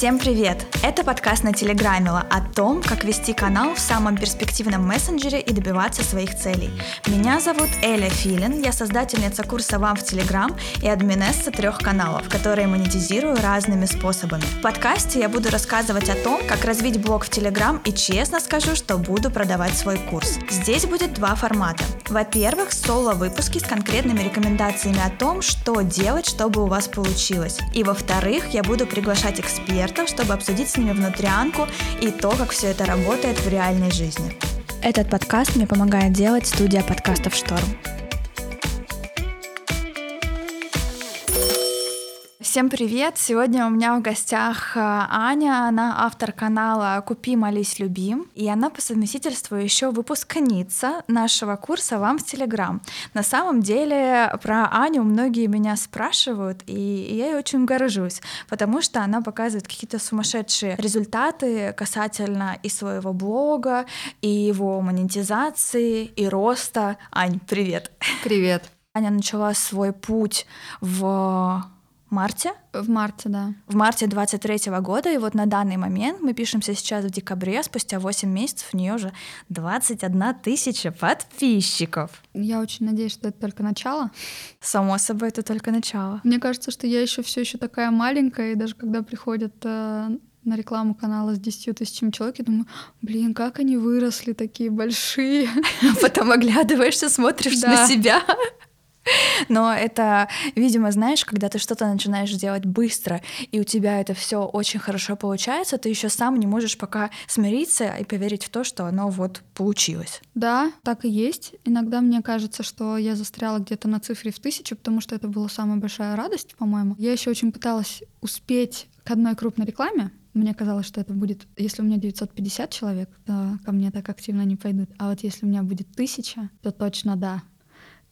Всем привет! Это подкаст на Телеграмила о том, как вести канал в самом перспективном мессенджере и добиваться своих целей. Меня зовут Эля Филин, я создательница курса «Вам в Телеграм» и админесса трех каналов, которые монетизирую разными способами. В подкасте я буду рассказывать о том, как развить блог в Телеграм и честно скажу, что буду продавать свой курс. Здесь будет два формата. Во-первых, соло-выпуски с конкретными рекомендациями о том, что делать, чтобы у вас получилось. И во-вторых, я буду приглашать экспертов, экспертов, чтобы обсудить с ними внутрянку и то, как все это работает в реальной жизни. Этот подкаст мне помогает делать студия подкастов «Шторм». Всем привет! Сегодня у меня в гостях э, Аня, она автор канала «Купи, молись, люби», и она по совместительству еще выпускница нашего курса «Вам в Телеграм». На самом деле про Аню многие меня спрашивают, и я ей очень горжусь, потому что она показывает какие-то сумасшедшие результаты касательно и своего блога, и его монетизации, и роста. Ань, привет! Привет! Аня начала свой путь в марте. В марте, да. В марте 23 года, и вот на данный момент мы пишемся сейчас в декабре, спустя 8 месяцев у нее уже 21 тысяча подписчиков. Я очень надеюсь, что это только начало. Само собой, это только начало. Мне кажется, что я еще все еще такая маленькая, и даже когда приходят э, на рекламу канала с 10 тысячами человек, я думаю, блин, как они выросли такие большие. Потом оглядываешься, смотришь на себя. Но это, видимо, знаешь, когда ты что-то начинаешь делать быстро, и у тебя это все очень хорошо получается, ты еще сам не можешь пока смириться и поверить в то, что оно вот получилось. Да, так и есть. Иногда мне кажется, что я застряла где-то на цифре в тысячу, потому что это была самая большая радость, по-моему. Я еще очень пыталась успеть к одной крупной рекламе, мне казалось, что это будет, если у меня 950 человек, то ко мне так активно не пойдут. А вот если у меня будет тысяча, то точно да.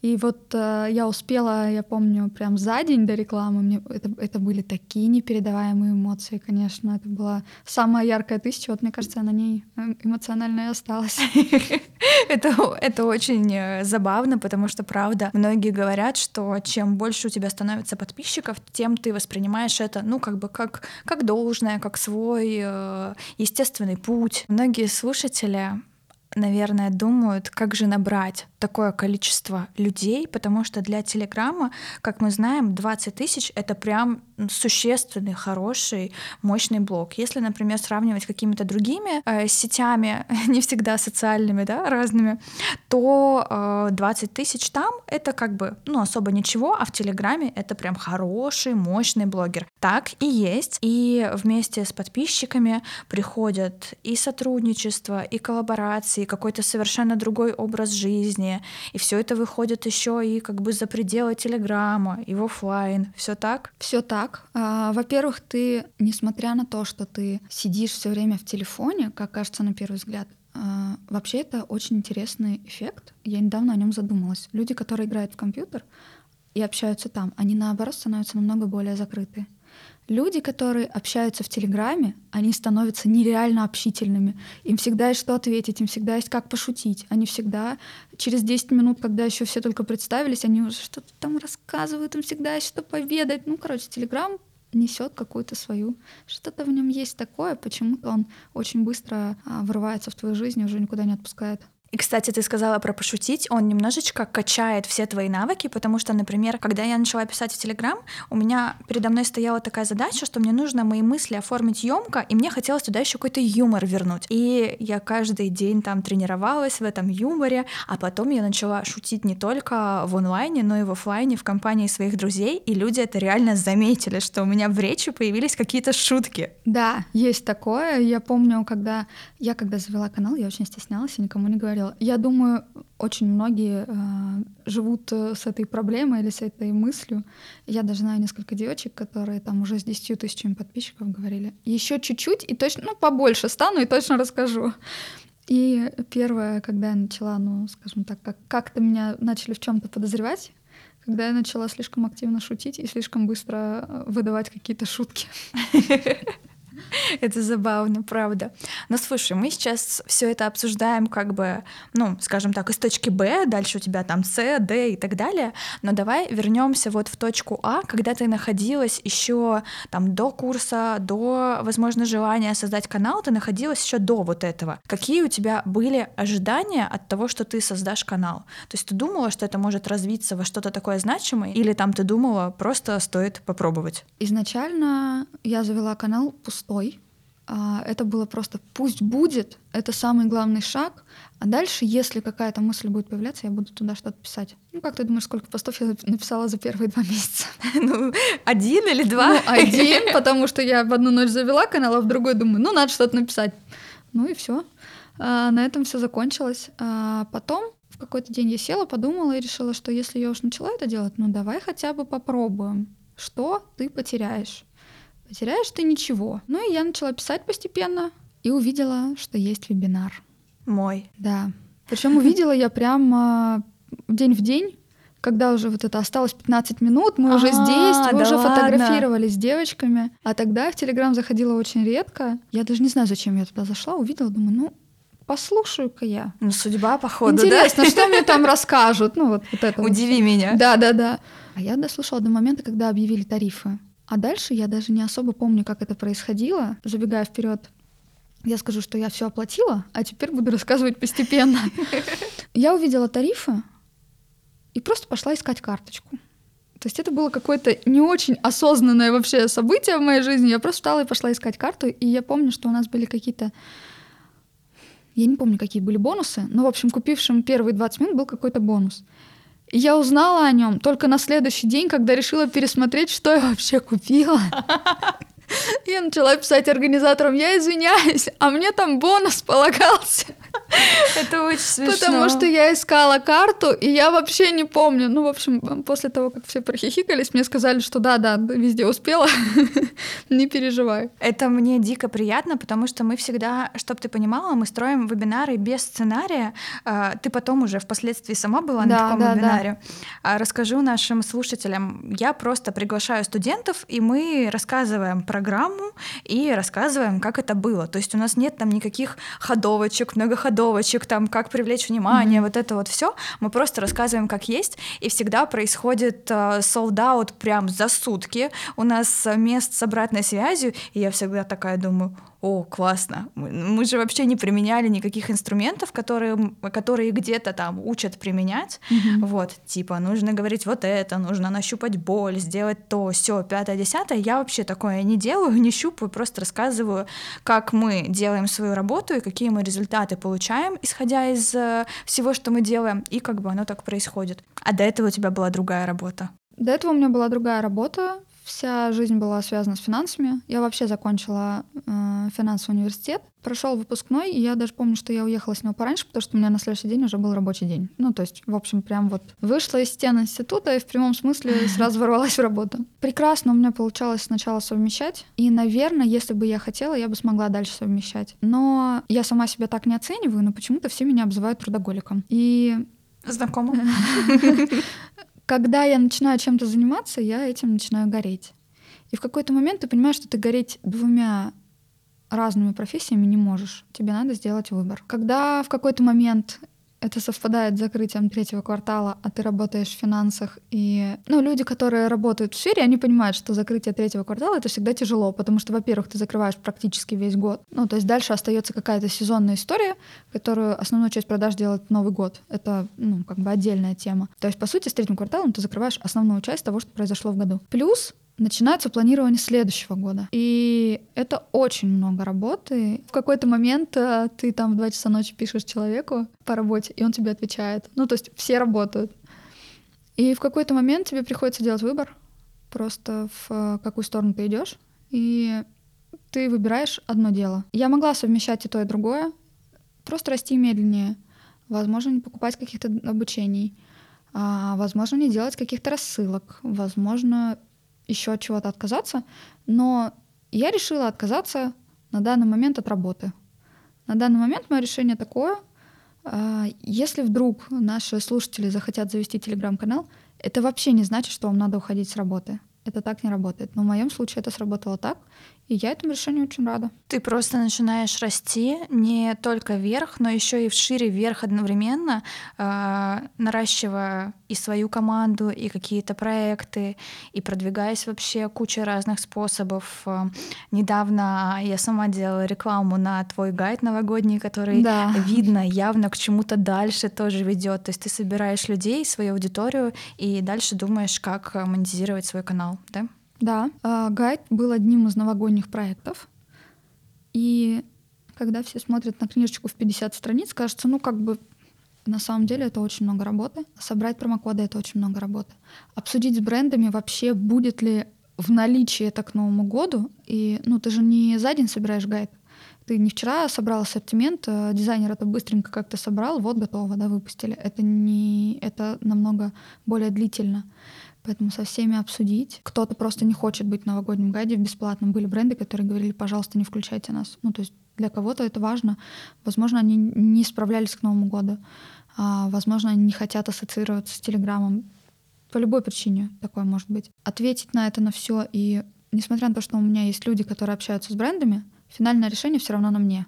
И вот э, я успела, я помню, прям за день до рекламы, мне это, это были такие непередаваемые эмоции, конечно. Это была самая яркая тысяча, вот мне кажется, на ней э, эмоционально и осталась. Это, это очень э, забавно, потому что, правда, многие говорят, что чем больше у тебя становится подписчиков, тем ты воспринимаешь это, ну, как бы как, как должное, как свой э, естественный путь. Многие слушатели наверное, думают, как же набрать такое количество людей, потому что для Телеграма, как мы знаем, 20 тысяч — это прям существенный, хороший, мощный блок. Если, например, сравнивать с какими-то другими э, сетями, не всегда социальными, да, разными, то э, 20 тысяч там — это как бы, ну, особо ничего, а в Телеграме это прям хороший, мощный блогер. Так и есть. И вместе с подписчиками приходят и сотрудничество, и коллаборации, какой-то совершенно другой образ жизни. И все это выходит еще и как бы за пределы Телеграма, и в офлайн. Все так? Все так. А, во-первых, ты, несмотря на то, что ты сидишь все время в телефоне, как кажется на первый взгляд, а, вообще это очень интересный эффект. Я недавно о нем задумалась. Люди, которые играют в компьютер и общаются там, они наоборот становятся намного более закрыты. Люди, которые общаются в Телеграме, они становятся нереально общительными. Им всегда есть что ответить, им всегда есть как пошутить. Они всегда через 10 минут, когда еще все только представились, они уже что-то там рассказывают, им всегда есть что поведать. Ну, короче, Телеграм несет какую-то свою. Что-то в нем есть такое, почему-то он очень быстро а, врывается в твою жизнь и уже никуда не отпускает. И, кстати, ты сказала про пошутить, он немножечко качает все твои навыки, потому что, например, когда я начала писать в Телеграм, у меня передо мной стояла такая задача, что мне нужно мои мысли оформить емко, и мне хотелось туда еще какой-то юмор вернуть. И я каждый день там тренировалась в этом юморе, а потом я начала шутить не только в онлайне, но и в офлайне в компании своих друзей, и люди это реально заметили, что у меня в речи появились какие-то шутки. Да, есть такое. Я помню, когда я когда завела канал, я очень стеснялась и никому не говорила говорила. Я думаю, очень многие э, живут э, с этой проблемой или с этой мыслью. Я даже знаю несколько девочек, которые там уже с 10 тысячами подписчиков говорили. Еще чуть-чуть и точно, ну, побольше стану и точно расскажу. И первое, когда я начала, ну, скажем так, как- как-то меня начали в чем-то подозревать, когда я начала слишком активно шутить и слишком быстро э, выдавать какие-то шутки. Это забавно, правда. Но слушай, мы сейчас все это обсуждаем как бы, ну, скажем так, из точки Б, дальше у тебя там С, Д и так далее. Но давай вернемся вот в точку А, когда ты находилась еще там до курса, до, возможно, желания создать канал, ты находилась еще до вот этого. Какие у тебя были ожидания от того, что ты создашь канал? То есть ты думала, что это может развиться во что-то такое значимое, или там ты думала, просто стоит попробовать? Изначально я завела канал пустой. А, это было просто «пусть будет», это самый главный шаг. А дальше, если какая-то мысль будет появляться, я буду туда что-то писать. Ну, как ты думаешь, сколько постов я написала за первые два месяца? Ну, один или два? Ну, один, потому что я в одну ночь завела канал, а в другой думаю, ну, надо что-то написать. Ну и все. А, на этом все закончилось. А потом в какой-то день я села, подумала и решила, что если я уж начала это делать, ну давай хотя бы попробуем. Что ты потеряешь? Потеряешь ты ничего. Ну и я начала писать постепенно и увидела, что есть вебинар. Мой. Да. Причем увидела я прям день в день, когда уже вот это осталось 15 минут, мы уже здесь, мы уже фотографировались с девочками. А тогда я в Телеграм заходила очень редко. Я даже не знаю, зачем я туда зашла, увидела, думаю, ну, послушаю-ка я. Ну, судьба, походу, Интересно, да? что мне там расскажут. Ну, вот, вот это Удиви вот. меня. Да, да, да. А я дослушала до момента, когда объявили тарифы. А дальше я даже не особо помню, как это происходило. Забегая вперед, я скажу, что я все оплатила, а теперь буду рассказывать постепенно. Я увидела тарифы и просто пошла искать карточку. То есть это было какое-то не очень осознанное вообще событие в моей жизни. Я просто встала и пошла искать карту, и я помню, что у нас были какие-то я не помню, какие были бонусы, но, в общем, купившим первые 20 минут был какой-то бонус. Я узнала о нем только на следующий день, когда решила пересмотреть, что я вообще купила. Я начала писать организаторам, я извиняюсь, а мне там бонус полагался. Это очень смешно. Потому что я искала карту, и я вообще не помню. Ну, в общем, после того, как все прохихикались, мне сказали, что да, да, везде успела, не переживай. Это мне дико приятно, потому что мы всегда, чтобы ты понимала, мы строим вебинары без сценария. А, ты потом уже впоследствии сама была на таком да, вебинаре. Да. Расскажу нашим слушателям. Я просто приглашаю студентов, и мы рассказываем про программу и рассказываем, как это было. То есть у нас нет там никаких ходовочек, многоходовочек, там, как привлечь внимание, mm-hmm. вот это вот все. Мы просто рассказываем, как есть, и всегда происходит sold out прям за сутки. У нас мест с обратной связью, и я всегда такая думаю, о, классно. Мы, мы же вообще не применяли никаких инструментов, которые, которые где-то там учат применять. Mm-hmm. Вот, типа, нужно говорить вот это, нужно нащупать боль, сделать то, все, пятое, десятое. Я вообще такое не делаю, не щупаю, просто рассказываю, как мы делаем свою работу и какие мы результаты получаем, исходя из э, всего, что мы делаем, и как бы оно так происходит. А до этого у тебя была другая работа. До этого у меня была другая работа Вся жизнь была связана с финансами. Я вообще закончила э, финансовый университет. Прошел выпускной, и я даже помню, что я уехала с него пораньше, потому что у меня на следующий день уже был рабочий день. Ну, то есть, в общем, прям вот вышла из стен института и в прямом смысле сразу ворвалась в работу. Прекрасно у меня получалось сначала совмещать. И, наверное, если бы я хотела, я бы смогла дальше совмещать. Но я сама себя так не оцениваю, но почему-то все меня обзывают трудоголиком. И Знакомо. когда я начинаю чем-то заниматься, я этим начинаю гореть. И в какой-то момент ты понимаешь, что ты гореть двумя разными профессиями не можешь. Тебе надо сделать выбор. Когда в какой-то момент это совпадает с закрытием третьего квартала, а ты работаешь в финансах. И ну, люди, которые работают в сфере, они понимают, что закрытие третьего квартала это всегда тяжело, потому что, во-первых, ты закрываешь практически весь год. Ну, то есть дальше остается какая-то сезонная история, которую основную часть продаж делает Новый год. Это, ну, как бы отдельная тема. То есть, по сути, с третьим кварталом ты закрываешь основную часть того, что произошло в году. Плюс начинается планирование следующего года. И это очень много работы. В какой-то момент э, ты там в 2 часа ночи пишешь человеку по работе, и он тебе отвечает. Ну, то есть все работают. И в какой-то момент тебе приходится делать выбор, просто в э, какую сторону ты идешь, и ты выбираешь одно дело. Я могла совмещать и то, и другое, просто расти медленнее, возможно, не покупать каких-то обучений, а, возможно, не делать каких-то рассылок, возможно, еще от чего-то отказаться, но я решила отказаться на данный момент от работы. На данный момент мое решение такое. А, если вдруг наши слушатели захотят завести телеграм-канал, это вообще не значит, что вам надо уходить с работы. Это так не работает. Но в моем случае это сработало так, И я этому решению очень рада. Ты просто начинаешь расти не только вверх, но еще и вшире вверх одновременно, э, наращивая и свою команду, и какие-то проекты, и продвигаясь вообще кучей разных способов. Э, недавно я сама делала рекламу на твой гайд новогодний, который да. видно явно к чему-то дальше тоже ведет. То есть ты собираешь людей, свою аудиторию, и дальше думаешь, как монетизировать свой канал, да? Да, а, гайд был одним из новогодних проектов. И когда все смотрят на книжечку в 50 страниц, кажется, ну как бы на самом деле это очень много работы. Собрать промокоды — это очень много работы. Обсудить с брендами вообще, будет ли в наличии это к Новому году. И ну ты же не за день собираешь гайд. Ты не вчера собрал ассортимент, а дизайнер это быстренько как-то собрал, вот готово, да, выпустили. Это не, это намного более длительно. Поэтому со всеми обсудить. Кто-то просто не хочет быть в новогоднем гайде в бесплатном. Были бренды, которые говорили, пожалуйста, не включайте нас. Ну, то есть для кого-то это важно. Возможно, они не справлялись к Новому году. А, возможно, они не хотят ассоциироваться с Телеграмом. По любой причине такое может быть. Ответить на это на все и несмотря на то, что у меня есть люди, которые общаются с брендами, финальное решение все равно на мне.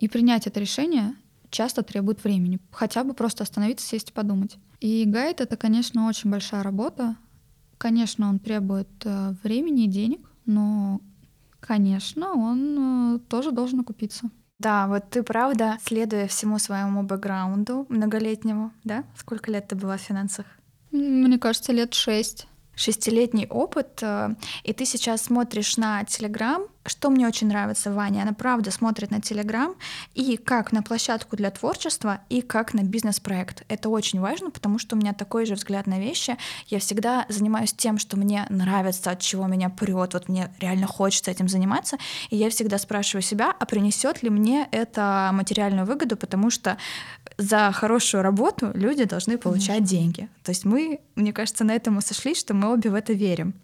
И принять это решение часто требует времени. Хотя бы просто остановиться, сесть и подумать. И гайд — это, конечно, очень большая работа. Конечно, он требует э, времени и денег, но, конечно, он э, тоже должен окупиться. Да, вот ты правда, следуя всему своему бэкграунду многолетнему, да? Сколько лет ты была в финансах? Мне кажется, лет шесть шестилетний опыт, э, и ты сейчас смотришь на Телеграм, что мне очень нравится Ваня, она правда смотрит на Телеграм и как на площадку для творчества, и как на бизнес-проект. Это очень важно, потому что у меня такой же взгляд на вещи. Я всегда занимаюсь тем, что мне нравится, от чего меня прет, вот мне реально хочется этим заниматься, и я всегда спрашиваю себя, а принесет ли мне это материальную выгоду, потому что за хорошую работу люди должны получать Конечно. деньги. То есть мы, мне кажется, на этом мы сошлись, что мы обе в это верим.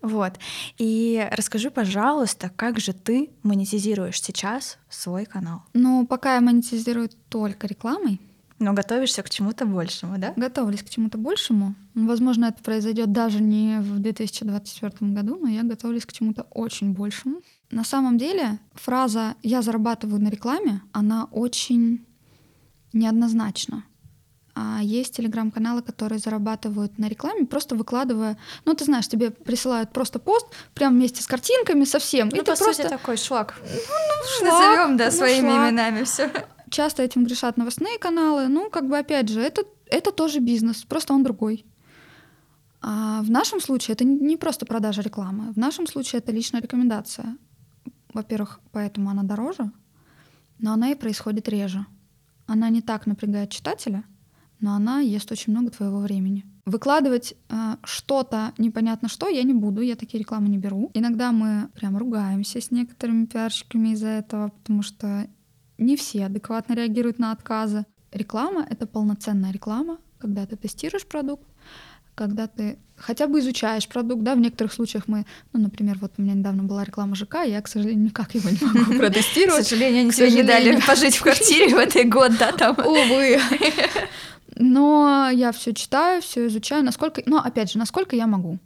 Вот. И расскажи, пожалуйста, как же ты монетизируешь сейчас свой канал? Ну, пока я монетизирую только рекламой. Но готовишься к чему-то большему, да? Готовлюсь к чему-то большему. Возможно, это произойдет даже не в 2024 году, но я готовлюсь к чему-то очень большему. На самом деле, фраза «я зарабатываю на рекламе», она очень неоднозначна. А есть телеграм-каналы, которые зарабатывают на рекламе, просто выкладывая, ну ты знаешь, тебе присылают просто пост, прям вместе с картинками, совсем. Ну, и по ты сути, просто... такой шлак. Ну, ну, шлак Назовем, да, ну, своими шлак. именами все. Часто этим грешат новостные каналы. Ну, как бы опять же, это, это тоже бизнес, просто он другой. А в нашем случае это не просто продажа рекламы. В нашем случае это личная рекомендация. Во-первых, поэтому она дороже, но она и происходит реже. Она не так напрягает читателя, но она ест очень много твоего времени. Выкладывать э, что-то непонятно что я не буду, я такие рекламы не беру. Иногда мы прям ругаемся с некоторыми пиарщиками из-за этого, потому что не все адекватно реагируют на отказы. Реклама — это полноценная реклама, когда ты тестируешь продукт, когда ты хотя бы изучаешь продукт, да, в некоторых случаях мы, ну, например, вот у меня недавно была реклама ЖК, я, к сожалению, никак его не могу протестировать. К сожалению, они тебе не дали пожить в квартире в этой год, да, там. Увы. Но я все читаю, все изучаю, насколько, но опять же, насколько я могу.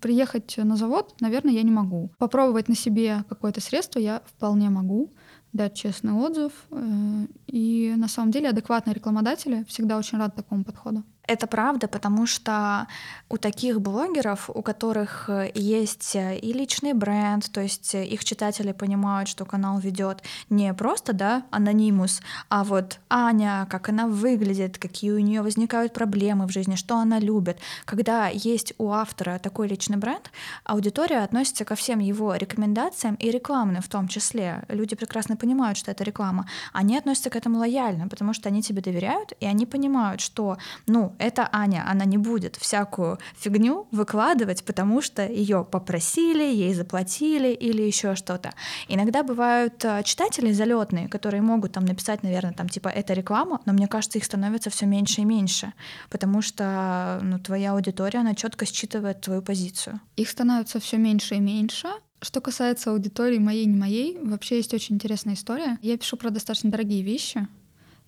Приехать на завод, наверное, я не могу. Попробовать на себе какое-то средство я вполне могу дать честный отзыв. Э, и на самом деле адекватные рекламодатели всегда очень рады такому подходу. Это правда, потому что у таких блогеров, у которых э, есть э, и личный бренд, то есть э, их читатели понимают, что канал ведет не просто, да, анонимус, а вот Аня, как она выглядит, какие у нее возникают проблемы в жизни, что она любит. Когда есть у автора такой личный бренд, аудитория относится ко всем его рекомендациям и рекламным в том числе. Люди прекрасно понимают, что это реклама. Они относятся к этому лояльно, потому что они тебе доверяют, и они понимают, что, ну, это Аня, она не будет всякую фигню выкладывать, потому что ее попросили, ей заплатили или еще что-то. Иногда бывают э, читатели залетные, которые могут там написать, наверное, там типа это реклама, но мне кажется, их становится все меньше и меньше, потому что ну, твоя аудитория, она четко считывает твою позицию. Их становится все меньше и меньше, что касается аудитории моей, не моей, вообще есть очень интересная история. Я пишу про достаточно дорогие вещи,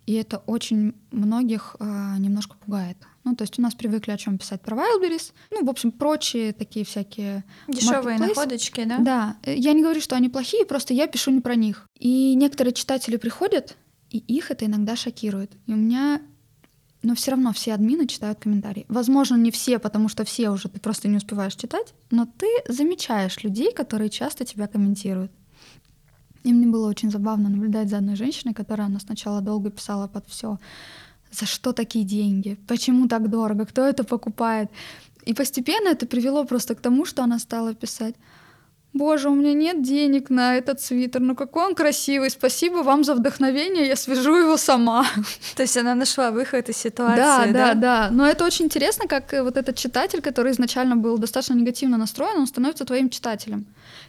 И это очень многих а, немножко пугает. Ну, то есть у нас привыкли о чем писать про Wildberries, ну, в общем, прочие такие всякие дешевые находочки, да? Да. Я не говорю, что они плохие, просто я пишу не про них. И некоторые читатели приходят, и их это иногда шокирует. И у меня но все равно все админы читают комментарии. Возможно, не все, потому что все уже ты просто не успеваешь читать, но ты замечаешь людей, которые часто тебя комментируют. И мне было очень забавно наблюдать за одной женщиной, которая она сначала долго писала под все. За что такие деньги? Почему так дорого? Кто это покупает? И постепенно это привело просто к тому, что она стала писать Боже, у меня нет денег на этот свитер, ну какой он красивый, спасибо вам за вдохновение, я свяжу его сама. То есть она нашла выход из ситуации, да? Да, да, да. Но это очень интересно, как э, вот этот читатель, который изначально был достаточно негативно настроен, он становится твоим читателем.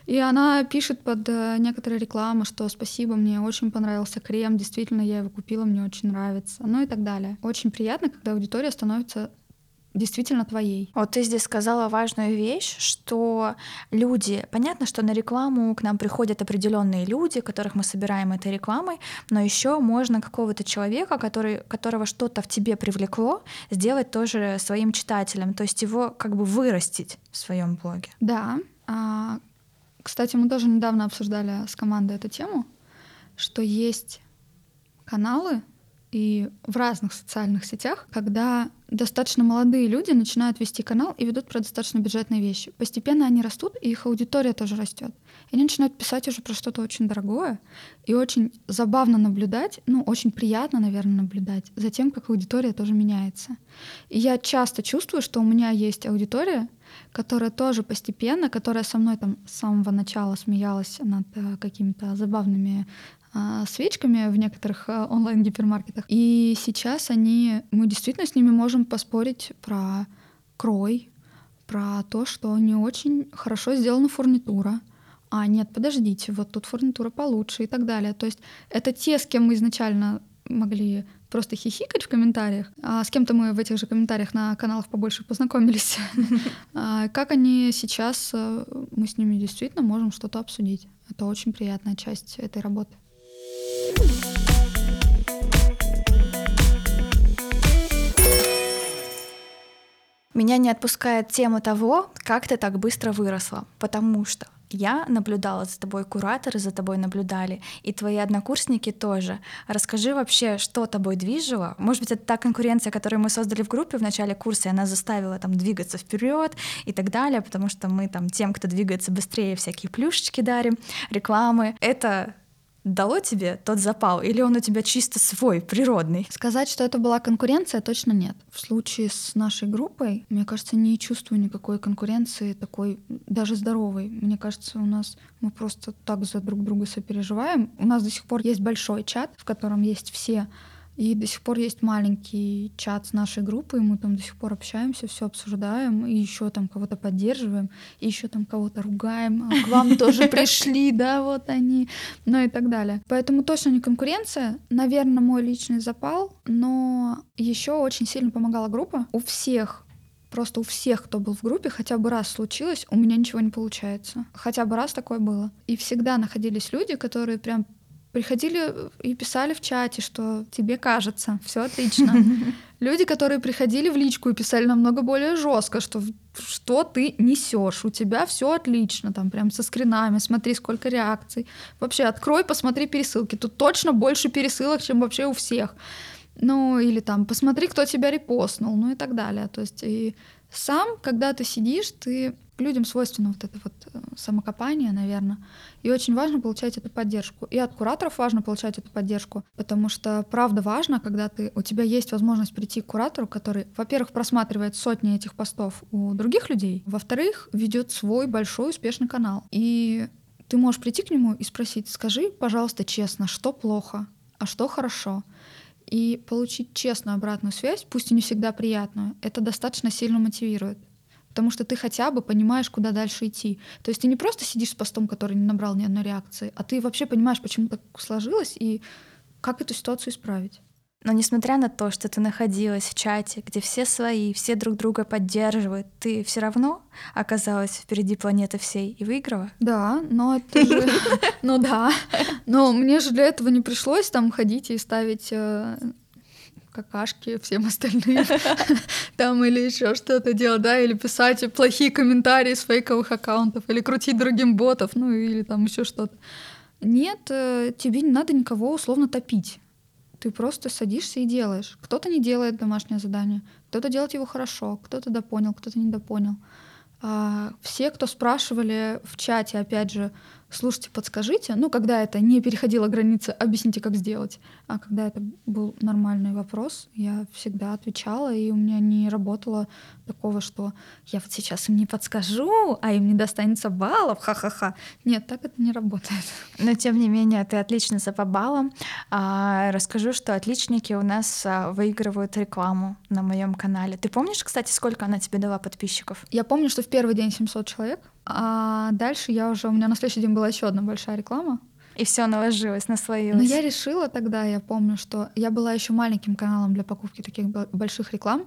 И она пишет под э, некоторые рекламы, что спасибо, мне очень понравился крем, действительно, я его купила, мне очень нравится, ну и так далее. Очень приятно, когда аудитория становится действительно твоей. Вот ты здесь сказала важную вещь, что люди, понятно, что на рекламу к нам приходят определенные люди, которых мы собираем этой рекламой, но еще можно какого-то человека, который, которого что-то в тебе привлекло, сделать тоже своим читателем, то есть его как бы вырастить в своем блоге. Да. Кстати, мы тоже недавно обсуждали с командой эту тему, что есть каналы, и в разных социальных сетях, когда достаточно молодые люди начинают вести канал и ведут про достаточно бюджетные вещи. Постепенно они растут, и их аудитория тоже растет. И они начинают писать уже про что-то очень дорогое, и очень забавно наблюдать, ну, очень приятно, наверное, наблюдать за тем, как аудитория тоже меняется. И я часто чувствую, что у меня есть аудитория, которая тоже постепенно, которая со мной там с самого начала смеялась над э, какими-то забавными а, свечками в некоторых а, онлайн-гипермаркетах. И сейчас они, мы действительно с ними можем поспорить про крой, про то, что не очень хорошо сделана фурнитура. А нет, подождите, вот тут фурнитура получше и так далее. То есть это те, с кем мы изначально могли просто хихикать в комментариях, а с кем-то мы в этих же комментариях на каналах побольше познакомились. А как они сейчас, э, мы с ними действительно можем что-то обсудить. Это очень приятная часть этой работы. Меня не отпускает тема того, как ты так быстро выросла, потому что я наблюдала за тобой, кураторы за тобой наблюдали, и твои однокурсники тоже. Расскажи вообще, что тобой движило. Может быть, это та конкуренция, которую мы создали в группе в начале курса, и она заставила там двигаться вперед и так далее, потому что мы там тем, кто двигается быстрее, всякие плюшечки дарим, рекламы. Это дало тебе тот запал, или он у тебя чисто свой, природный? Сказать, что это была конкуренция, точно нет. В случае с нашей группой, мне кажется, не чувствую никакой конкуренции такой, даже здоровой. Мне кажется, у нас мы просто так за друг друга сопереживаем. У нас до сих пор есть большой чат, в котором есть все и до сих пор есть маленький чат с нашей группой, мы там до сих пор общаемся, все обсуждаем, и еще там кого-то поддерживаем, и еще там кого-то ругаем, а к вам тоже пришли, да, вот они, ну и так далее. Поэтому точно не конкуренция, наверное, мой личный запал, но еще очень сильно помогала группа. У всех Просто у всех, кто был в группе, хотя бы раз случилось, у меня ничего не получается. Хотя бы раз такое было. И всегда находились люди, которые прям приходили и писали в чате, что тебе кажется, все отлично. Люди, которые приходили в личку и писали намного более жестко, что что ты несешь, у тебя все отлично, там прям со скринами, смотри, сколько реакций. Вообще, открой, посмотри пересылки. Тут точно больше пересылок, чем вообще у всех. Ну, или там, посмотри, кто тебя репостнул, ну и так далее. То есть и сам, когда ты сидишь, ты людям свойственно вот это вот э, самокопание, наверное. И очень важно получать эту поддержку. И от кураторов важно получать эту поддержку, потому что правда важно, когда ты, у тебя есть возможность прийти к куратору, который, во-первых, просматривает сотни этих постов у других людей, во-вторых, ведет свой большой успешный канал. И ты можешь прийти к нему и спросить, скажи, пожалуйста, честно, что плохо, а что хорошо. И получить честную обратную связь, пусть и не всегда приятную, это достаточно сильно мотивирует потому что ты хотя бы понимаешь, куда дальше идти. То есть ты не просто сидишь с постом, который не набрал ни одной реакции, а ты вообще понимаешь, почему так сложилось и как эту ситуацию исправить. Но несмотря на то, что ты находилась в чате, где все свои, все друг друга поддерживают, ты все равно оказалась впереди планеты всей и выиграла? Да, но это же... Ну да. Но мне же для этого не пришлось там ходить и ставить э, какашки всем остальным там или еще что-то делать, да, или писать плохие комментарии с фейковых аккаунтов, или крутить другим ботов, ну или там еще что-то. Нет, э, тебе не надо никого условно топить. Ты просто садишься и делаешь. Кто-то не делает домашнее задание, кто-то делает его хорошо, кто-то допонял, кто-то не допонял. А все, кто спрашивали в чате, опять же, слушайте, подскажите, ну, когда это не переходило границы, объясните, как сделать. А когда это был нормальный вопрос, я всегда отвечала, и у меня не работало такого, что я вот сейчас им не подскажу, а им не достанется баллов, ха-ха-ха. Нет, так это не работает. Но, тем не менее, ты отличница по баллам. А, расскажу, что отличники у нас а, выигрывают рекламу на моем канале. Ты помнишь, кстати, сколько она тебе дала подписчиков? Я помню, что в первый день 700 человек, а дальше я уже, у меня на следующий день была еще одна большая реклама. И все наложилось, наслоилось. Но я решила тогда, я помню, что я была еще маленьким каналом для покупки таких больших реклам,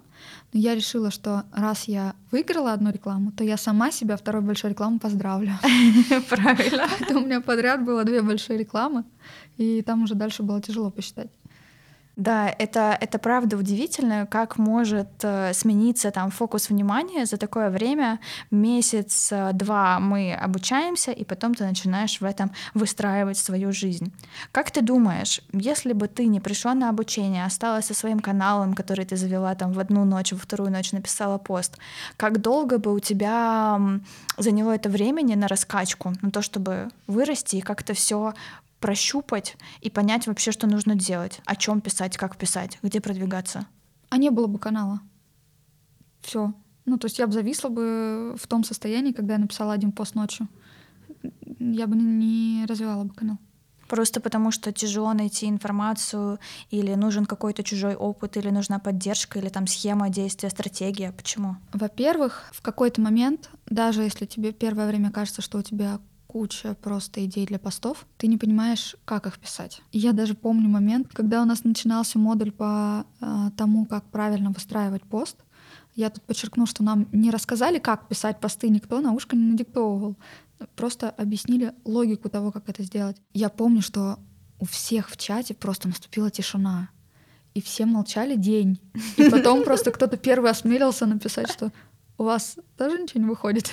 но я решила, что раз я выиграла одну рекламу, то я сама себя второй большой рекламу поздравлю. Правильно. Это у меня подряд было две большие рекламы, и там уже дальше было тяжело посчитать. Да, это, это правда удивительно, как может э, смениться там фокус внимания за такое время. Месяц-два мы обучаемся, и потом ты начинаешь в этом выстраивать свою жизнь. Как ты думаешь, если бы ты не пришла на обучение, осталась со своим каналом, который ты завела там в одну ночь, во вторую ночь написала пост, как долго бы у тебя заняло это времени на раскачку, на то, чтобы вырасти и как-то все прощупать и понять вообще, что нужно делать, о чем писать, как писать, где продвигаться. А не было бы канала. Все. Ну, то есть я бы зависла бы в том состоянии, когда я написала один пост ночью. Я бы не развивала бы канал. Просто потому, что тяжело найти информацию, или нужен какой-то чужой опыт, или нужна поддержка, или там схема действия, стратегия. Почему? Во-первых, в какой-то момент, даже если тебе первое время кажется, что у тебя куча просто идей для постов, ты не понимаешь, как их писать. Я даже помню момент, когда у нас начинался модуль по э, тому, как правильно выстраивать пост. Я тут подчеркну, что нам не рассказали, как писать посты, никто на ушко не надиктовывал. Просто объяснили логику того, как это сделать. Я помню, что у всех в чате просто наступила тишина. И все молчали день. И потом просто кто-то первый осмелился написать, что у вас тоже ничего не выходит?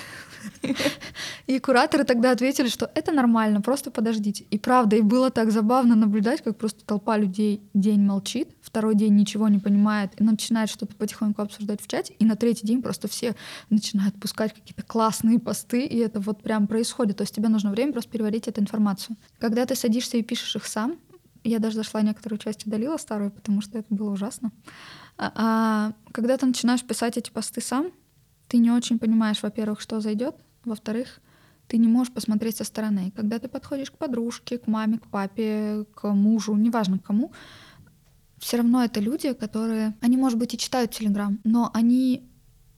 И кураторы тогда ответили, что это нормально, просто подождите. И правда, и было так забавно наблюдать, как просто толпа людей день молчит, второй день ничего не понимает и начинает что-то потихоньку обсуждать в чате, и на третий день просто все начинают пускать какие-то классные посты, и это вот прям происходит. То есть тебе нужно время просто переварить эту информацию. Когда ты садишься и пишешь их сам, я даже зашла некоторую часть удалила старую, потому что это было ужасно. А, а когда ты начинаешь писать эти посты сам, ты не очень понимаешь, во-первых, что зайдет, во-вторых, ты не можешь посмотреть со стороны. Когда ты подходишь к подружке, к маме, к папе, к мужу, неважно к кому, все равно это люди, которые, они, может быть, и читают Телеграм, но они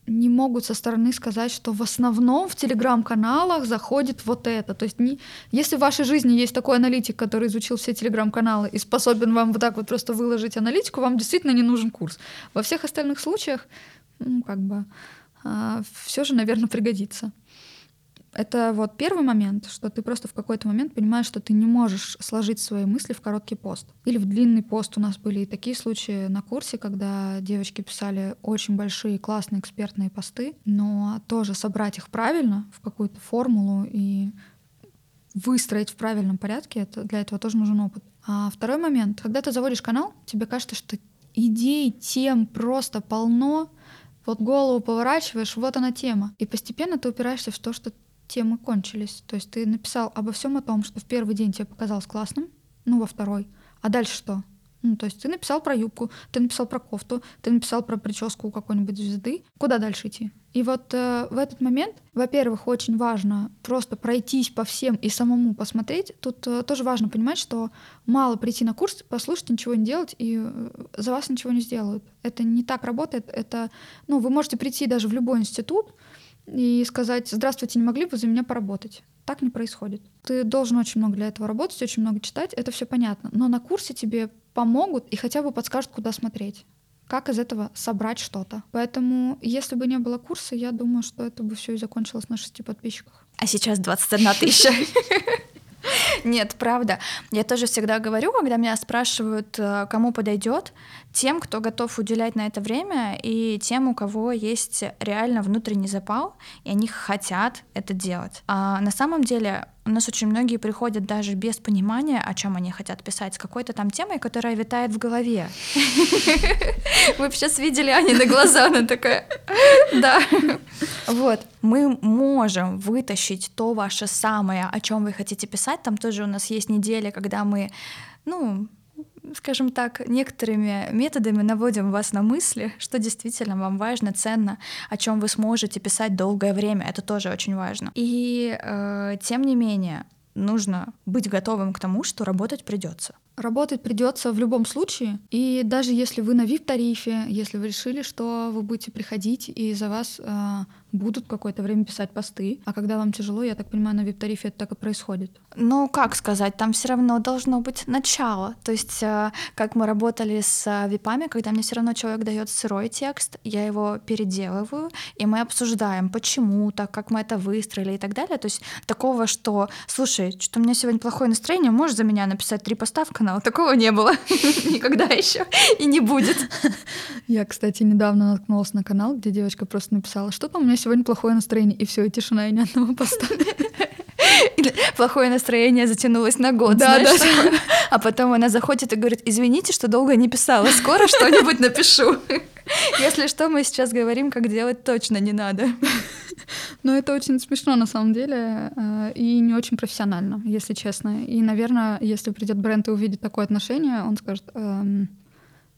не могут со стороны сказать, что в основном в телеграм-каналах заходит вот это. То есть не, если в вашей жизни есть такой аналитик, который изучил все телеграм-каналы и способен вам вот так вот просто выложить аналитику, вам действительно не нужен курс. Во всех остальных случаях, ну, как бы, все же, наверное, пригодится. Это вот первый момент, что ты просто в какой-то момент понимаешь, что ты не можешь сложить свои мысли в короткий пост. Или в длинный пост. У нас были и такие случаи на курсе, когда девочки писали очень большие, классные экспертные посты, но тоже собрать их правильно в какую-то формулу и выстроить в правильном порядке, это, для этого тоже нужен опыт. А второй момент, когда ты заводишь канал, тебе кажется, что идей, тем просто полно, вот голову поворачиваешь, вот она тема. И постепенно ты упираешься в то, что темы кончились. То есть ты написал обо всем о том, что в первый день тебе показалось классным, ну, во второй. А дальше что? Ну, то есть ты написал про юбку, ты написал про кофту, ты написал про прическу какой-нибудь звезды. Куда дальше идти? И вот э, в этот момент, во-первых, очень важно просто пройтись по всем и самому посмотреть. Тут э, тоже важно понимать, что мало прийти на курс, послушать, ничего не делать, и э, за вас ничего не сделают. Это не так работает. Это, ну, вы можете прийти даже в любой институт, и сказать «Здравствуйте, не могли бы за меня поработать?» Так не происходит. Ты должен очень много для этого работать, очень много читать, это все понятно. Но на курсе тебе помогут и хотя бы подскажут, куда смотреть как из этого собрать что-то. Поэтому, если бы не было курса, я думаю, что это бы все и закончилось на шести подписчиках. А сейчас 21 тысяча. Нет, правда. Я тоже всегда говорю, когда меня спрашивают, э, кому подойдет, тем, кто готов уделять на это время, и тем, у кого есть реально внутренний запал, и они хотят это делать. А на самом деле у нас очень многие приходят даже без понимания, о чем они хотят писать, с какой-то там темой, которая витает в голове. Вы сейчас видели Ани на глаза, она такая, да. Вот, мы можем вытащить то ваше самое, о чем вы хотите писать. Там тоже у нас есть неделя, когда мы, ну, скажем так, некоторыми методами наводим вас на мысли, что действительно вам важно, ценно, о чем вы сможете писать долгое время. Это тоже очень важно. И э, тем не менее, нужно быть готовым к тому, что работать придется. Работать придется в любом случае. И даже если вы на VIP-тарифе, если вы решили, что вы будете приходить и за вас э, будут какое-то время писать посты, а когда вам тяжело, я так понимаю, на VIP-тарифе это так и происходит. Ну, как сказать, там все равно должно быть начало. То есть, э, как мы работали с э, випами, когда мне все равно человек дает сырой текст, я его переделываю, и мы обсуждаем, почему так, как мы это выстроили и так далее. То есть такого, что, слушай, что у меня сегодня плохое настроение, можешь за меня написать три поста в канал? Такого не было никогда еще и не будет. Я, кстати, недавно наткнулась на канал, где девочка просто написала, что там у меня сегодня плохое настроение, и все, и тишина, и ни одного поста. Плохое настроение затянулось на год, да, знаешь, да. А потом она заходит и говорит, извините, что долго не писала, скоро что-нибудь напишу. Если что, мы сейчас говорим, как делать точно не надо. Но это очень смешно на самом деле э, и не очень профессионально, если честно. И, наверное, если придет бренд и увидит такое отношение, он скажет, эм,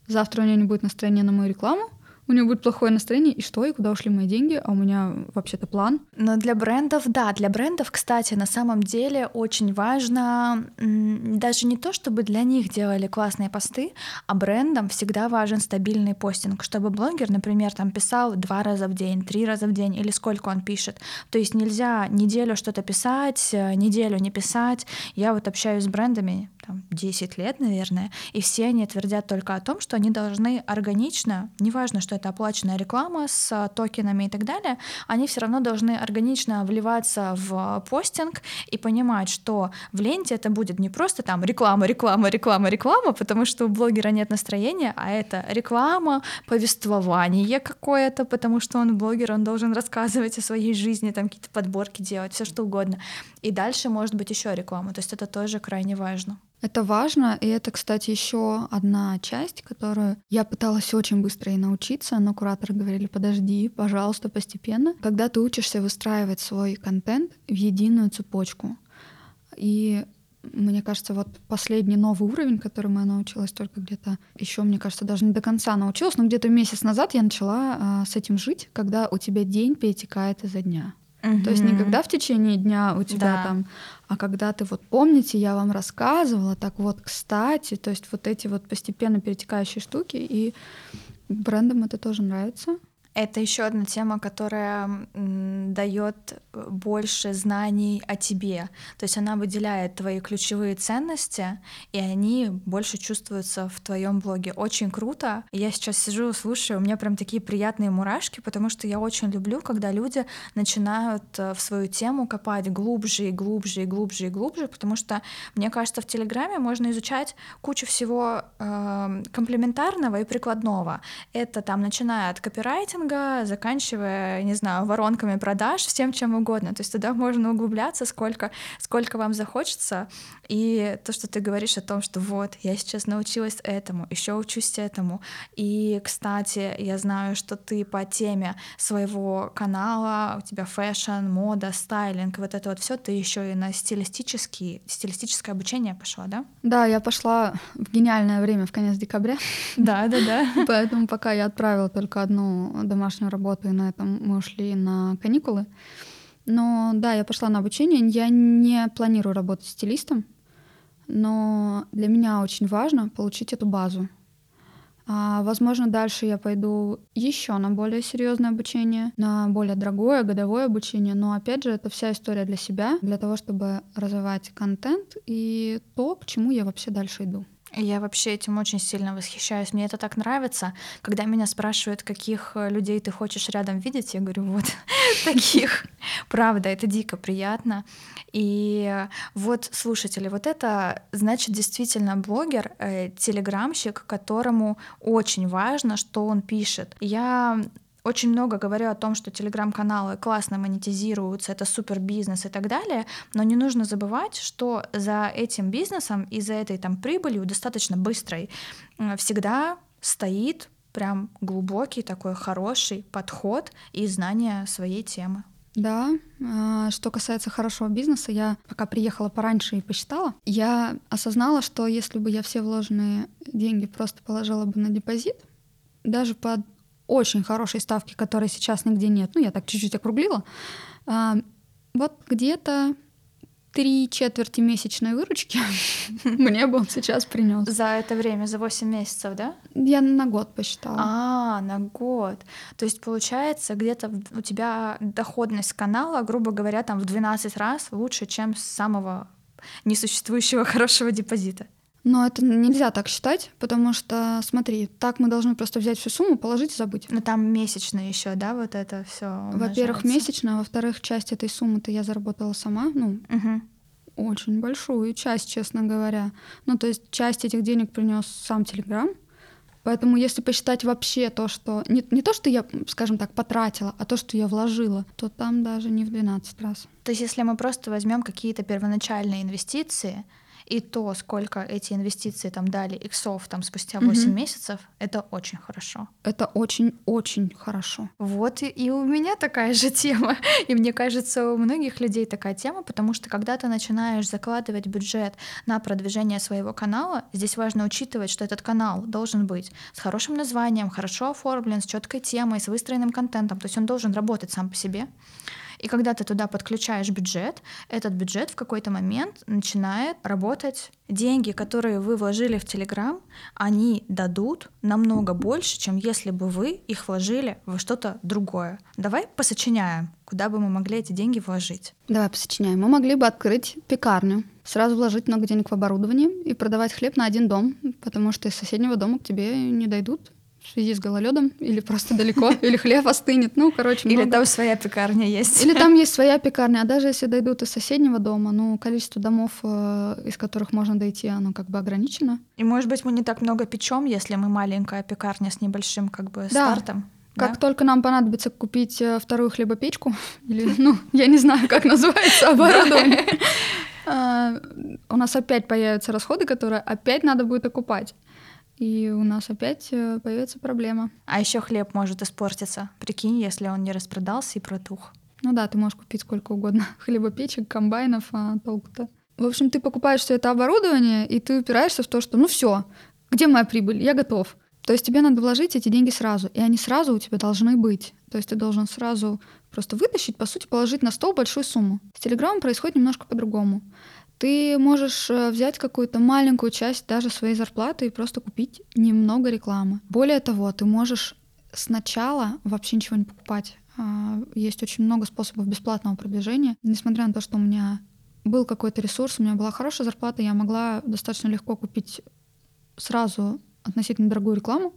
завтра у него не будет настроения на мою рекламу, у него будет плохое настроение, и что, и куда ушли мои деньги, а у меня вообще-то план. Но для брендов, да, для брендов, кстати, на самом деле очень важно даже не то, чтобы для них делали классные посты, а брендам всегда важен стабильный постинг, чтобы блогер, например, там писал два раза в день, три раза в день или сколько он пишет. То есть нельзя неделю что-то писать, э, неделю не писать. Я вот общаюсь с брендами, там, 10 лет, наверное, и все они твердят только о том, что они должны органично, неважно, что это оплаченная реклама с токенами и так далее, они все равно должны органично вливаться в постинг и понимать, что в ленте это будет не просто там реклама, реклама, реклама, реклама, потому что у блогера нет настроения, а это реклама, повествование какое-то, потому что он блогер, он должен рассказывать о своей жизни, там какие-то подборки делать, все что угодно. И дальше может быть еще реклама, то есть это тоже крайне важно. Это важно, и это, кстати, еще одна часть, которую я пыталась очень быстро и научиться, но кураторы говорили, подожди, пожалуйста, постепенно. Когда ты учишься выстраивать свой контент в единую цепочку. И мне кажется, вот последний новый уровень, которому я научилась только где-то еще, мне кажется, даже не до конца научилась, но где-то месяц назад я начала а, с этим жить, когда у тебя день перетекает изо дня. Угу. То есть не когда в течение дня у тебя да. там, а когда ты вот помните, я вам рассказывала, так вот, кстати, то есть вот эти вот постепенно перетекающие штуки, и брендам это тоже нравится. Это еще одна тема, которая дает больше знаний о тебе. То есть она выделяет твои ключевые ценности, и они больше чувствуются в твоем блоге. Очень круто. Я сейчас сижу, слушаю, у меня прям такие приятные мурашки, потому что я очень люблю, когда люди начинают э, в свою тему копать глубже и глубже и глубже и глубже, потому что мне кажется, в Телеграме можно изучать кучу всего э, комплементарного и прикладного. Это там начиная от копирайтинга маркетинга, заканчивая, не знаю, воронками продаж, всем чем угодно. То есть туда можно углубляться, сколько, сколько вам захочется. И то, что ты говоришь о том, что вот, я сейчас научилась этому, еще учусь этому. И, кстати, я знаю, что ты по теме своего канала, у тебя fashion, мода, стайлинг, вот это вот все, ты еще и на стилистический, стилистическое обучение пошла, да? Да, я пошла в гениальное время в конец декабря. Да, да, да. Поэтому пока я отправила только одну домашнюю работу, и на этом мы ушли на каникулы. Но да, я пошла на обучение. Я не планирую работать стилистом, но для меня очень важно получить эту базу. А, возможно, дальше я пойду еще на более серьезное обучение, на более дорогое годовое обучение. Но опять же, это вся история для себя, для того, чтобы развивать контент и то, к чему я вообще дальше иду. Я вообще этим очень сильно восхищаюсь. Мне это так нравится. Когда меня спрашивают, каких э, людей ты хочешь рядом видеть, я говорю, вот таких. Правда, это дико приятно. И вот, слушатели, вот это значит действительно блогер, э, телеграмщик, которому очень важно, что он пишет. Я очень много говорю о том, что телеграм-каналы классно монетизируются, это супер бизнес и так далее, но не нужно забывать, что за этим бизнесом и за этой там прибылью достаточно быстрой всегда стоит прям глубокий такой хороший подход и знание своей темы. Да, а, что касается хорошего бизнеса, я пока приехала пораньше и посчитала, я осознала, что если бы я все вложенные деньги просто положила бы на депозит, даже под очень хорошей ставки, которой сейчас нигде нет, ну я так чуть-чуть округлила, а, вот где-то три четверти месячной выручки мне бы он сейчас принес. За это время, за 8 месяцев, да? Я на год посчитала. А, на год. То есть получается, где-то у тебя доходность канала, грубо говоря, там в 12 раз лучше, чем с самого несуществующего хорошего депозита. Но это нельзя так считать, потому что, смотри, так мы должны просто взять всю сумму, положить и забыть. Но там месячно еще, да, вот это все. Во-первых, месячно, а во-вторых, часть этой суммы-то я заработала сама, ну, угу. очень большую часть, честно говоря. Ну, то есть часть этих денег принес сам Телеграм. Поэтому если посчитать вообще то, что... Не, не то, что я, скажем так, потратила, а то, что я вложила, то там даже не в 12 раз. То есть если мы просто возьмем какие-то первоначальные инвестиции, и то, сколько эти инвестиции там дали иксов там спустя 8 угу. месяцев, это очень хорошо. Это очень-очень хорошо. Вот и, и у меня такая же тема. И мне кажется, у многих людей такая тема, потому что когда ты начинаешь закладывать бюджет на продвижение своего канала, здесь важно учитывать, что этот канал должен быть с хорошим названием, хорошо оформлен, с четкой темой, с выстроенным контентом. То есть он должен работать сам по себе. И когда ты туда подключаешь бюджет, этот бюджет в какой-то момент начинает работать. Деньги, которые вы вложили в Телеграм, они дадут намного больше, чем если бы вы их вложили во что-то другое. Давай посочиняем, куда бы мы могли эти деньги вложить. Давай посочиняем. Мы могли бы открыть пекарню, сразу вложить много денег в оборудование и продавать хлеб на один дом, потому что из соседнего дома к тебе не дойдут в связи с гололедом, или просто далеко, или хлеб остынет. Ну, короче, Или там своя пекарня есть. Или там есть своя пекарня. А даже если дойдут из соседнего дома, ну, количество домов, э, из которых можно дойти, оно как бы ограничено. И, может быть, мы не так много печем, если мы маленькая пекарня с небольшим как бы стартом. Как да? только нам понадобится купить э, вторую хлебопечку, или, ну, я не знаю, как называется оборудование, э, у нас опять появятся расходы, которые опять надо будет окупать и у нас опять э, появится проблема. А еще хлеб может испортиться. Прикинь, если он не распродался и протух. Ну да, ты можешь купить сколько угодно хлебопечек, комбайнов, а толку-то. В общем, ты покупаешь все это оборудование, и ты упираешься в то, что ну все, где моя прибыль? Я готов. То есть тебе надо вложить эти деньги сразу, и они сразу у тебя должны быть. То есть ты должен сразу просто вытащить, по сути, положить на стол большую сумму. С Телеграмом происходит немножко по-другому. Ты можешь э, взять какую-то маленькую часть даже своей зарплаты и просто купить немного рекламы. Более того, ты можешь сначала вообще ничего не покупать. А, есть очень много способов бесплатного продвижения. Несмотря на то, что у меня был какой-то ресурс, у меня была хорошая зарплата, я могла достаточно легко купить сразу относительно дорогую рекламу.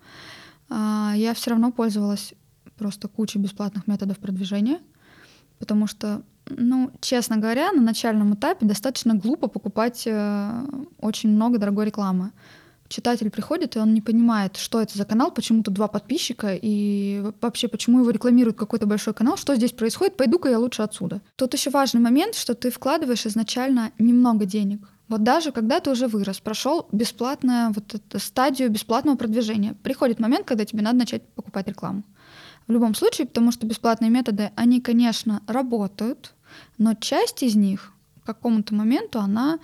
А, я все равно пользовалась просто кучей бесплатных методов продвижения, потому что ну, честно говоря, на начальном этапе достаточно глупо покупать э, очень много дорогой рекламы. Читатель приходит, и он не понимает, что это за канал, почему тут два подписчика, и вообще, почему его рекламирует какой-то большой канал, что здесь происходит, пойду-ка я лучше отсюда. Тут еще важный момент, что ты вкладываешь изначально немного денег. Вот даже когда ты уже вырос, прошел бесплатную вот эту стадию бесплатного продвижения, приходит момент, когда тебе надо начать покупать рекламу. В любом случае, потому что бесплатные методы, они, конечно, работают, но часть из них к какому-то моменту она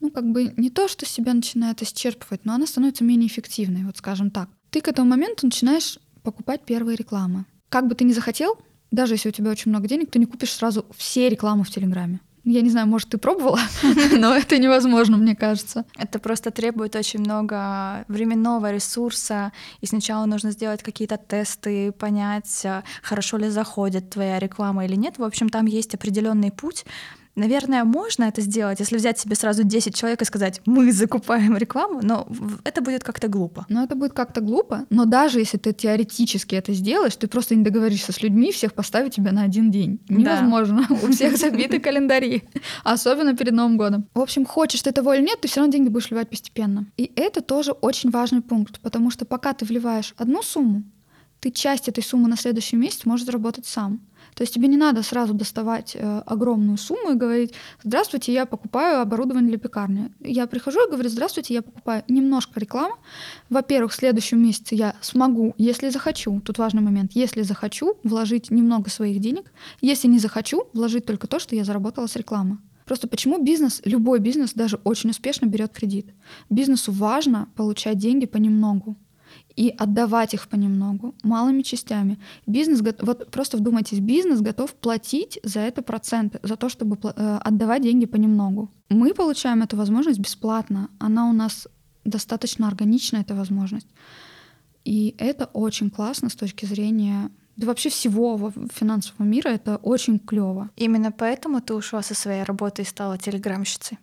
ну, как бы не то, что себя начинает исчерпывать, но она становится менее эффективной, вот скажем так. Ты к этому моменту начинаешь покупать первые рекламы. Как бы ты ни захотел, даже если у тебя очень много денег, ты не купишь сразу все рекламы в Телеграме. Я не знаю, может, ты пробовала, но это невозможно, мне кажется. Это просто требует очень много временного ресурса, и сначала нужно сделать какие-то тесты, понять, а, хорошо ли заходит твоя реклама или нет. В общем, там есть определенный путь, Наверное, можно это сделать, если взять себе сразу 10 человек и сказать, мы закупаем рекламу, но это будет как-то глупо. Но это будет как-то глупо, но даже если ты теоретически это сделаешь, ты просто не договоришься с людьми, всех поставить тебя на один день. Невозможно. Да. У всех забиты календари, особенно перед Новым годом. В общем, хочешь ты того или нет, ты все равно деньги будешь вливать постепенно. И это тоже очень важный пункт, потому что пока ты вливаешь одну сумму, ты часть этой суммы на следующий месяц можешь заработать сам. То есть тебе не надо сразу доставать э, огромную сумму и говорить, здравствуйте, я покупаю оборудование для пекарни. Я прихожу и говорю, здравствуйте, я покупаю немножко рекламы. Во-первых, в следующем месяце я смогу, если захочу, тут важный момент, если захочу, вложить немного своих денег. Если не захочу, вложить только то, что я заработала с рекламы. Просто почему бизнес, любой бизнес, даже очень успешно берет кредит? Бизнесу важно получать деньги понемногу и отдавать их понемногу, малыми частями. Бизнес, вот просто вдумайтесь, бизнес готов платить за это проценты, за то, чтобы э, отдавать деньги понемногу. Мы получаем эту возможность бесплатно. Она у нас достаточно органична, эта возможность. И это очень классно с точки зрения да вообще всего финансового мира это очень клево. Именно поэтому ты ушла со своей работы и стала телеграмщицей.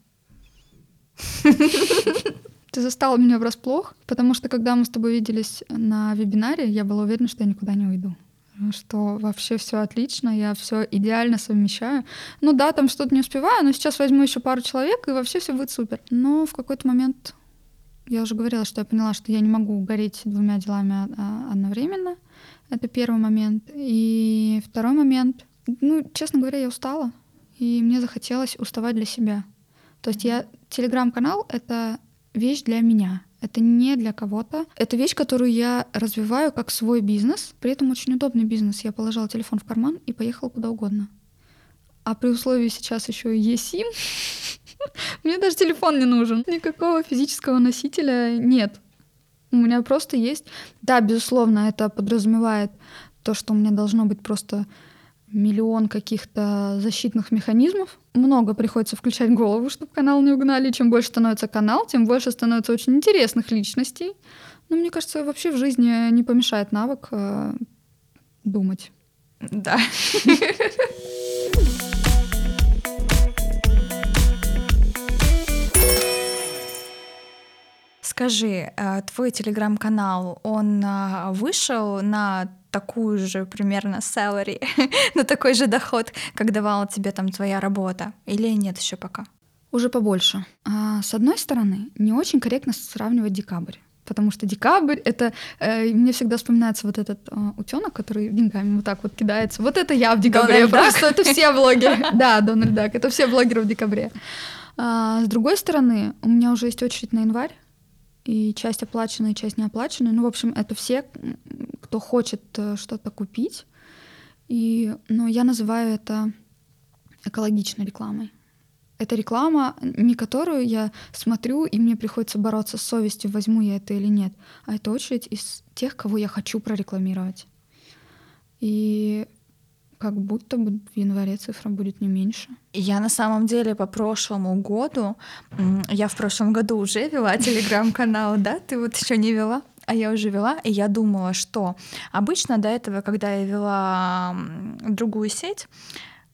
Ты застал меня врасплох, потому что когда мы с тобой виделись на вебинаре, я была уверена, что я никуда не уйду что вообще все отлично, я все идеально совмещаю. Ну да, там что-то не успеваю, но сейчас возьму еще пару человек, и вообще все будет супер. Но в какой-то момент я уже говорила, что я поняла, что я не могу гореть двумя делами а, одновременно. Это первый момент. И второй момент, ну, честно говоря, я устала, и мне захотелось уставать для себя. То есть я телеграм-канал — это вещь для меня. Это не для кого-то. Это вещь, которую я развиваю как свой бизнес. При этом очень удобный бизнес. Я положила телефон в карман и поехала куда угодно. А при условии сейчас еще и eSIM, мне даже телефон не нужен. Никакого физического носителя нет. У меня просто есть... Да, безусловно, это подразумевает то, что у меня должно быть просто миллион каких-то защитных механизмов. Много приходится включать голову, чтобы канал не угнали. Чем больше становится канал, тем больше становится очень интересных личностей. Но мне кажется, вообще в жизни не помешает навык э, думать. Да. Скажи, э, твой телеграм-канал, он э, вышел на такую же примерно salary, на такой же доход, как давала тебе там твоя работа? Или нет еще пока? Уже побольше. А, с одной стороны, не очень корректно сравнивать декабрь. Потому что декабрь это э, мне всегда вспоминается вот этот э, утенок, который деньгами вот так вот кидается. Вот это я в декабре. Дональд просто Дак? это все блогеры. Да, Дональд Дак, это все блогеры в декабре. А, с другой стороны, у меня уже есть очередь на январь и часть оплаченная, часть не оплаченная. Ну, в общем, это все, кто хочет э, что-то купить. И, ну, я называю это экологичной рекламой. Это реклама, не которую я смотрю, и мне приходится бороться с совестью, возьму я это или нет, а это очередь из тех, кого я хочу прорекламировать. И как будто бы в январе цифра будет не меньше. Я на самом деле по прошлому году, я в прошлом году уже вела телеграм-канал, да, ты вот еще не вела? а я уже вела, и я думала, что обычно до этого, когда я вела другую сеть,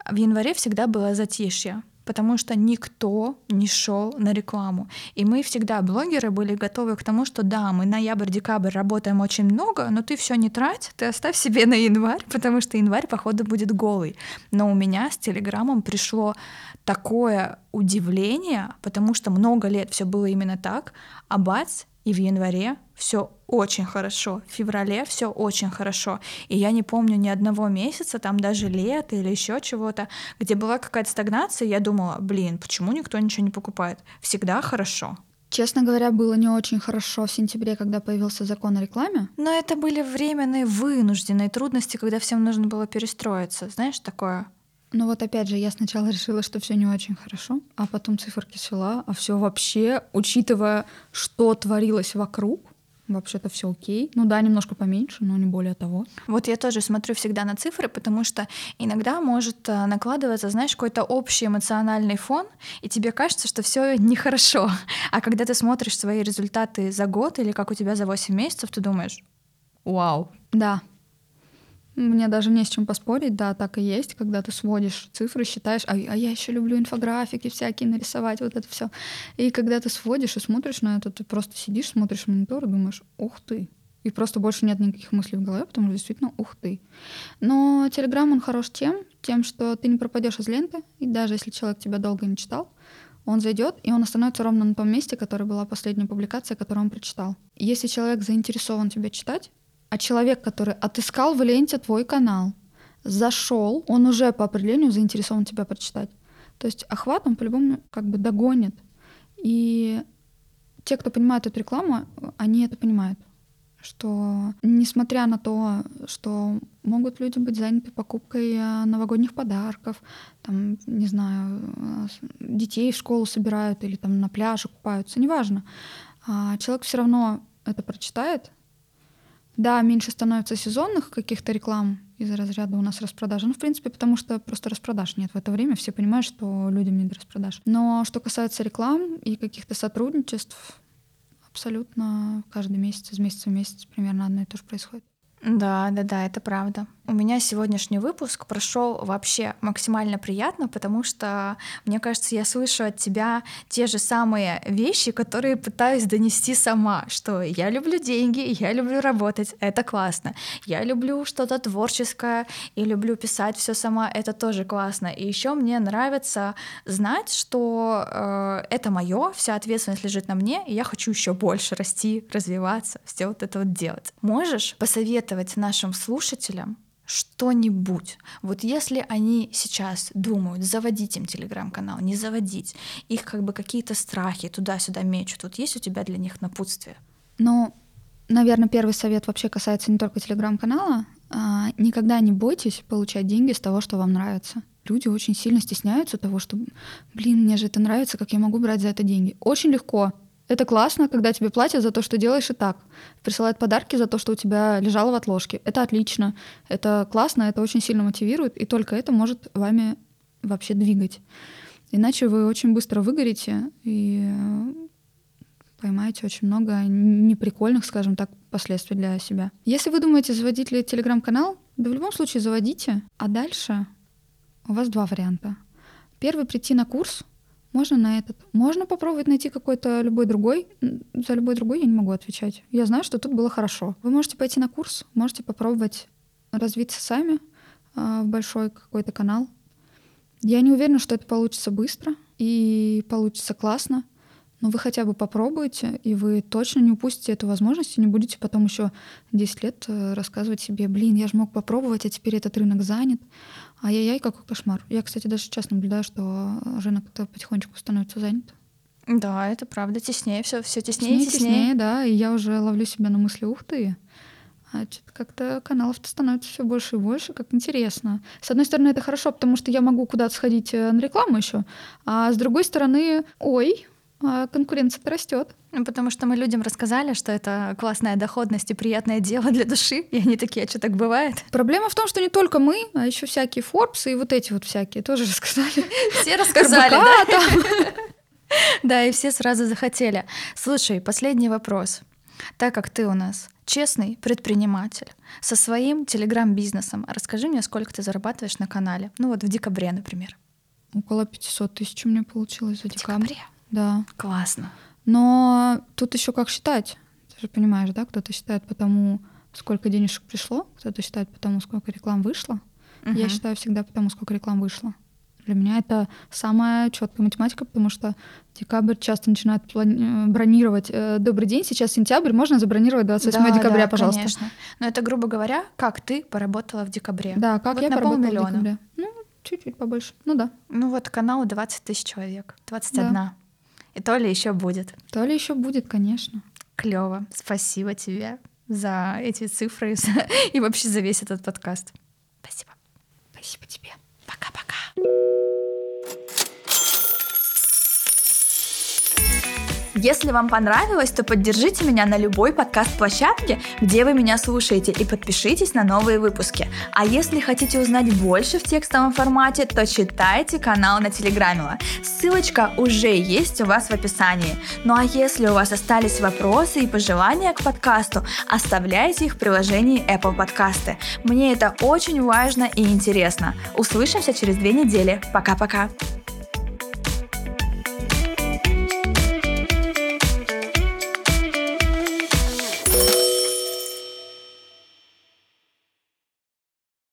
в январе всегда было затишье потому что никто не шел на рекламу. И мы всегда, блогеры, были готовы к тому, что да, мы ноябрь-декабрь работаем очень много, но ты все не трать, ты оставь себе на январь, потому что январь, походу, будет голый. Но у меня с Телеграмом пришло такое удивление, потому что много лет все было именно так, а бац, и в январе все очень хорошо, в феврале все очень хорошо. И я не помню ни одного месяца, там даже лето или еще чего-то, где была какая-то стагнация, я думала, блин, почему никто ничего не покупает? Всегда хорошо. Честно говоря, было не очень хорошо в сентябре, когда появился закон о рекламе. Но это были временные вынужденные трудности, когда всем нужно было перестроиться. Знаешь, такое? Ну вот опять же, я сначала решила, что все не очень хорошо, а потом циферки свела, а все вообще, учитывая, что творилось вокруг, вообще-то все окей. Ну да, немножко поменьше, но не более того. Вот я тоже смотрю всегда на цифры, потому что иногда может э, накладываться, знаешь, какой-то общий эмоциональный фон, и тебе кажется, что все нехорошо. А когда ты смотришь свои результаты за год или как у тебя за 8 месяцев, ты думаешь, вау. Да, мне даже не с чем поспорить, да, так и есть, когда ты сводишь цифры, считаешь, а, а я еще люблю инфографики всякие нарисовать, вот это все. И когда ты сводишь и смотришь на это, ты просто сидишь, смотришь монитор и думаешь, ух ты. И просто больше нет никаких мыслей в голове, потому что действительно ух ты. Но Телеграм, он хорош тем, тем, что ты не пропадешь из ленты, и даже если человек тебя долго не читал, он зайдет, и он остановится ровно на том месте, которое была последняя публикация, которую он прочитал. Если человек заинтересован тебя читать, а человек, который отыскал в ленте твой канал, зашел, он уже по определению заинтересован тебя прочитать. То есть охват он по-любому как бы догонит. И те, кто понимает эту рекламу, они это понимают что несмотря на то, что могут люди быть заняты покупкой э, новогодних подарков, там, не знаю, детей в школу собирают или там на пляже купаются, неважно, а человек все равно это прочитает, да, меньше становится сезонных каких-то реклам из разряда у нас распродажи. Ну, в принципе, потому что просто распродаж нет в это время. Все понимают, что людям не до распродаж. Но что касается реклам и каких-то сотрудничеств, абсолютно каждый месяц, из месяца в месяц примерно одно и то же происходит. Да, да, да, это правда. У меня сегодняшний выпуск прошел вообще максимально приятно, потому что, мне кажется, я слышу от тебя те же самые вещи, которые пытаюсь донести сама, что я люблю деньги, я люблю работать, это классно. Я люблю что-то творческое и люблю писать все сама, это тоже классно. И еще мне нравится знать, что э, это мое, вся ответственность лежит на мне, и я хочу еще больше расти, развиваться, все вот это вот делать. Можешь посоветовать нашим слушателям что-нибудь. Вот если они сейчас думают, заводить им телеграм-канал, не заводить, их как бы какие-то страхи туда-сюда мечут, вот есть у тебя для них напутствие? Ну, наверное, первый совет вообще касается не только телеграм-канала. А, никогда не бойтесь получать деньги с того, что вам нравится. Люди очень сильно стесняются того, что, блин, мне же это нравится, как я могу брать за это деньги. Очень легко. Это классно, когда тебе платят за то, что делаешь и так. Присылают подарки за то, что у тебя лежало в отложке. Это отлично, это классно, это очень сильно мотивирует, и только это может вами вообще двигать. Иначе вы очень быстро выгорите и поймаете очень много неприкольных, скажем так, последствий для себя. Если вы думаете, заводить ли телеграм-канал, да в любом случае заводите, а дальше у вас два варианта. Первый — прийти на курс — можно на этот. Можно попробовать найти какой-то любой другой. За любой другой я не могу отвечать. Я знаю, что тут было хорошо. Вы можете пойти на курс, можете попробовать развиться сами э, в большой какой-то канал. Я не уверена, что это получится быстро и получится классно, но вы хотя бы попробуйте, и вы точно не упустите эту возможность, и не будете потом еще 10 лет э, рассказывать себе, блин, я же мог попробовать, а теперь этот рынок занят. Ай-яй-яй, какой кошмар. Я, кстати, даже сейчас наблюдаю, что рынок-то потихонечку становится занят. Да, это правда. Теснее все, все теснее, теснее, теснее. теснее, да. И я уже ловлю себя на мысли, ух ты, а как-то каналов-то становится все больше и больше, как интересно. С одной стороны, это хорошо, потому что я могу куда-то сходить э, на рекламу еще, а с другой стороны, ой, конкуренция растет. Ну, потому что мы людям рассказали, что это классная доходность и приятное дело для души, и они такие, а что так бывает? Проблема в том, что не только мы, а еще всякие Forbes и вот эти вот всякие тоже рассказали. Все рассказали, да? Да, и все сразу захотели. Слушай, последний вопрос. Так как ты у нас честный предприниматель со своим телеграм-бизнесом, расскажи мне, сколько ты зарабатываешь на канале? Ну вот в декабре, например. Около 500 тысяч у меня получилось за декабрь. декабре? Да. Классно. Но тут еще как считать? Ты же понимаешь, да? Кто-то считает по тому, сколько денежек пришло, кто-то считает по тому, сколько реклам вышло. Uh-huh. Я считаю всегда по тому, сколько реклам вышло. Для меня это самая четкая математика, потому что декабрь часто начинают плани- бронировать. Э, Добрый день, сейчас сентябрь, можно забронировать 28 да, декабря, да, пожалуйста. Конечно. Но это, грубо говоря, как ты поработала в декабре. Да, как вот я на поработала полмиллиона. в декабре. Ну, чуть-чуть побольше. Ну да. Ну вот канал 20 тысяч человек, 21. Да. И то ли еще будет. То ли еще будет, конечно. Клево. Спасибо тебе за эти цифры и вообще за весь этот подкаст. Спасибо. Спасибо тебе. Пока-пока. Если вам понравилось, то поддержите меня на любой подкаст-площадке, где вы меня слушаете, и подпишитесь на новые выпуски. А если хотите узнать больше в текстовом формате, то читайте канал на Телеграмила. Ссылочка уже есть у вас в описании. Ну а если у вас остались вопросы и пожелания к подкасту, оставляйте их в приложении Apple Подкасты. Мне это очень важно и интересно. Услышимся через две недели. Пока-пока.